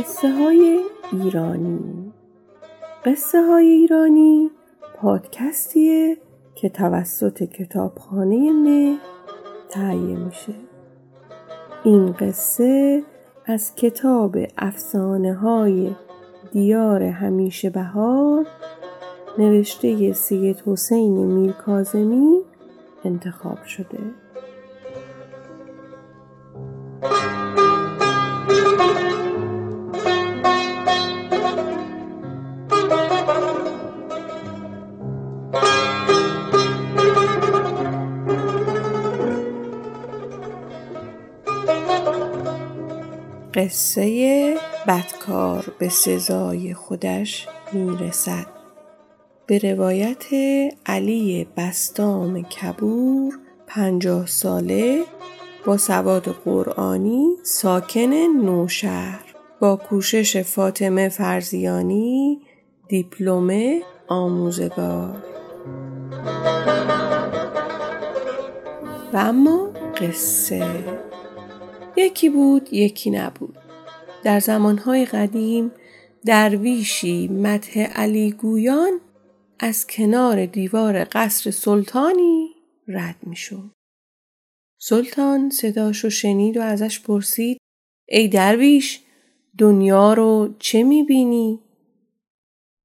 قصه های ایرانی. قصه های ایرانی پادکستیه که توسط کتابخانه مه تهیه میشه. این قصه از کتاب افسانه های دیار همیشه بهار نوشته سید حسین میرکازمی انتخاب شده. قصه بدکار به سزای خودش می‌رسد. به روایت علی بستام کبور پنجاه ساله با سواد قرآنی ساکن نوشهر. با کوشش فاطمه فرزیانی دیپلمه آموزگار. و اما قصه یکی بود یکی نبود در زمانهای قدیم درویشی مته علی گویان از کنار دیوار قصر سلطانی رد می شد. سلطان صداشو شنید و ازش پرسید ای درویش دنیا رو چه می بینی؟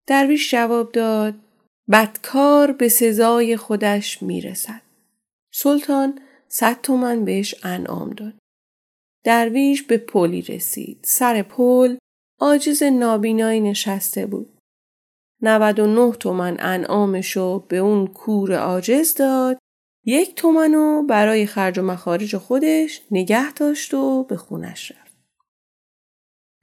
درویش جواب داد بدکار به سزای خودش می رسد. سلطان صد تومن بهش انعام داد. درویش به پلی رسید. سر پل آجز نابینایی نشسته بود. 99 تومن انعامشو به اون کور آجز داد. یک تومنو برای خرج و مخارج خودش نگه داشت و به خونش رفت.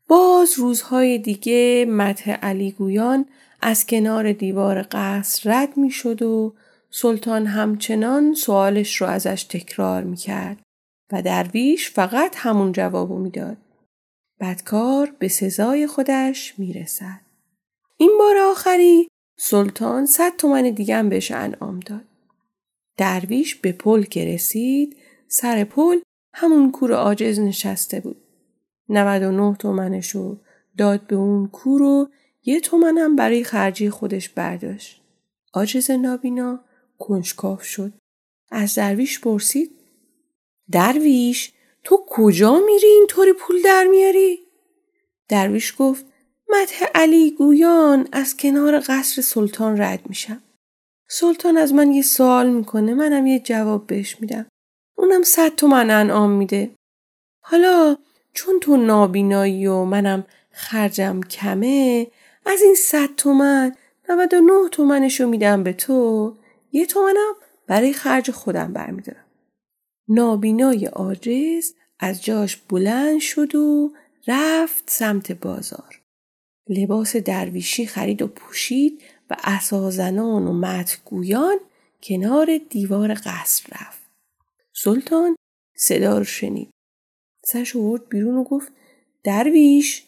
باز روزهای دیگه مته علی گویان از کنار دیوار قصر رد می شد و سلطان همچنان سوالش رو ازش تکرار می کرد و درویش فقط همون جوابو می‌داد. بدکار به سزای خودش می‌رسد. این بار آخری سلطان صد تومن دیگه هم بهش انعام داد. درویش به پل که رسید سر پل همون کور آجز نشسته بود. 99 تومنشو داد به اون کور و یه تومن هم برای خرجی خودش برداشت. آجز نابینا کنجکاف شد. از درویش پرسید درویش تو کجا میری اینطوری پول در میاری؟ درویش گفت مده علی گویان از کنار قصر سلطان رد میشم. سلطان از من یه سوال می‌کنه منم یه جواب بهش میدم. اونم صد تومن انعام میده. حالا چون تو نابینایی و منم خرجم کمه از این صد تومن 99 تومنشو میدم به تو یه تومنم برای خرج خودم برمیدارم. نابینای آجز از جاش بلند شد و رفت سمت بازار. لباس درویشی خرید و پوشید و اسازنان و متگویان کنار دیوار قصر رفت. سلطان صدا رو شنید. سرش ورد بیرون و گفت درویش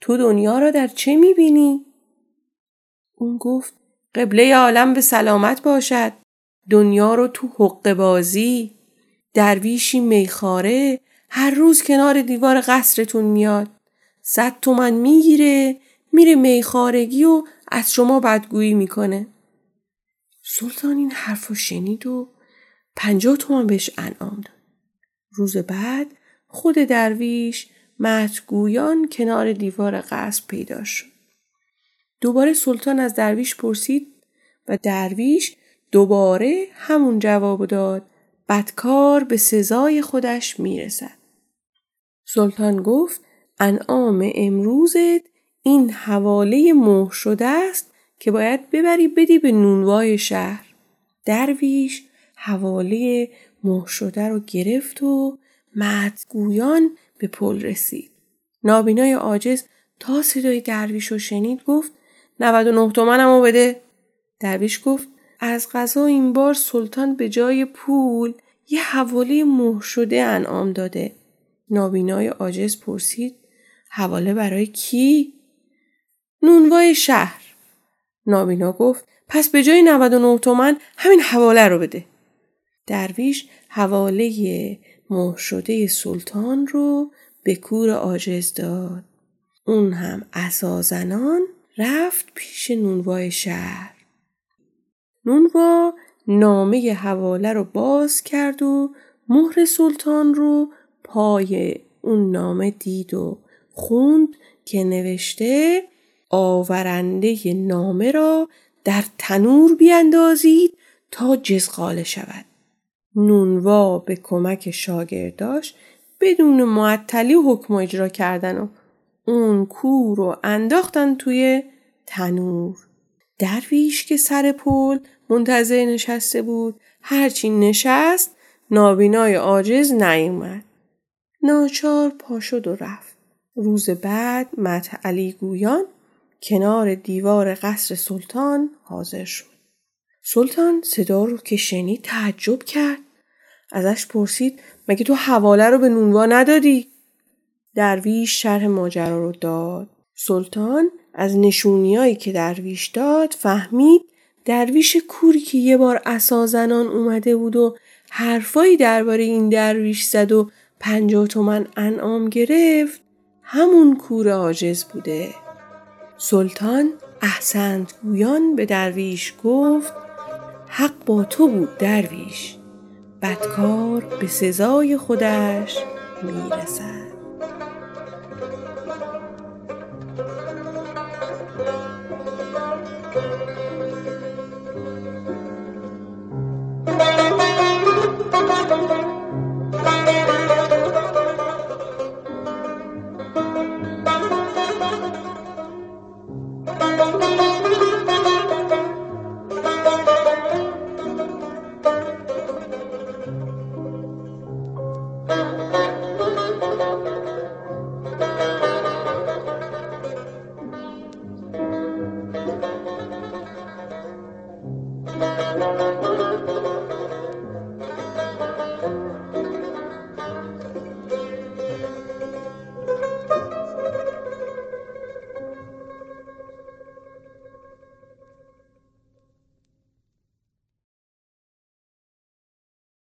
تو دنیا را در چه می‌بینی؟ اون گفت قبله عالم به سلامت باشد. دنیا رو تو حق بازی درویشی میخاره هر روز کنار دیوار قصرتون میاد. صد تومن می‌گیره میره میخارگی و از شما بدگویی می‌کنه. سلطان این حرف شنید و پنجاه تومن بهش انعام داد. روز بعد خود درویش متگویان کنار دیوار قصر پیدا شد. دوباره سلطان از درویش پرسید و درویش دوباره همون جواب داد بدکار به سزای خودش می‌رسد. سلطان گفت انعام امروزت این حواله مهر شده است که باید ببری بدی به نونوای شهر. درویش حواله مهر شده رو گرفت و مدگویان به پل رسید. نابینای عاجز تا صدای درویش رو شنید گفت 99 تومنمو بده. درویش گفت از غذا این بار سلطان به جای پول یه حواله مهر شده انعام داده. نابینای عاجز پرسید حواله برای کی؟ نونوای شهر. نابینا گفت پس به جای 99 تومن همین حواله رو بده. درویش حواله مهر شده سلطان رو به کور عاجز داد. اون هم اسازنان رفت پیش نونوای شهر. نونوا نامه حواله رو باز کرد و مهر سلطان رو پای اون نامه دید و خوند که نوشته آورنده نامه را در تنور بیاندازید تا جزغاله شود. نونوا به کمک شاگرداش بدون معطلی حکم اجرا کردن و اون کور رو انداختن توی تنور. درویش که سر پل منتظر نشسته بود هرچی نشست نابینای عاجز نیومد. ناچار پا شد و رفت. روز بعد مت علی گویان کنار دیوار قصر سلطان حاضر شد. سلطان صدا رو که شنید تعجب کرد. ازش پرسید مگه تو حواله رو به نونوا ندادی؟ درویش شرح ماجرا رو داد. سلطان از نشونیایی که درویش داد فهمید درویش کوری که یه بار اسازنان اومده بود و حرفایی درباره این درویش زد و پنجاه تومن انعام گرفت همون کور عاجز بوده. سلطان احسنت گویان به درویش گفت حق با تو بود درویش بدکار به سزای خودش می‌رسد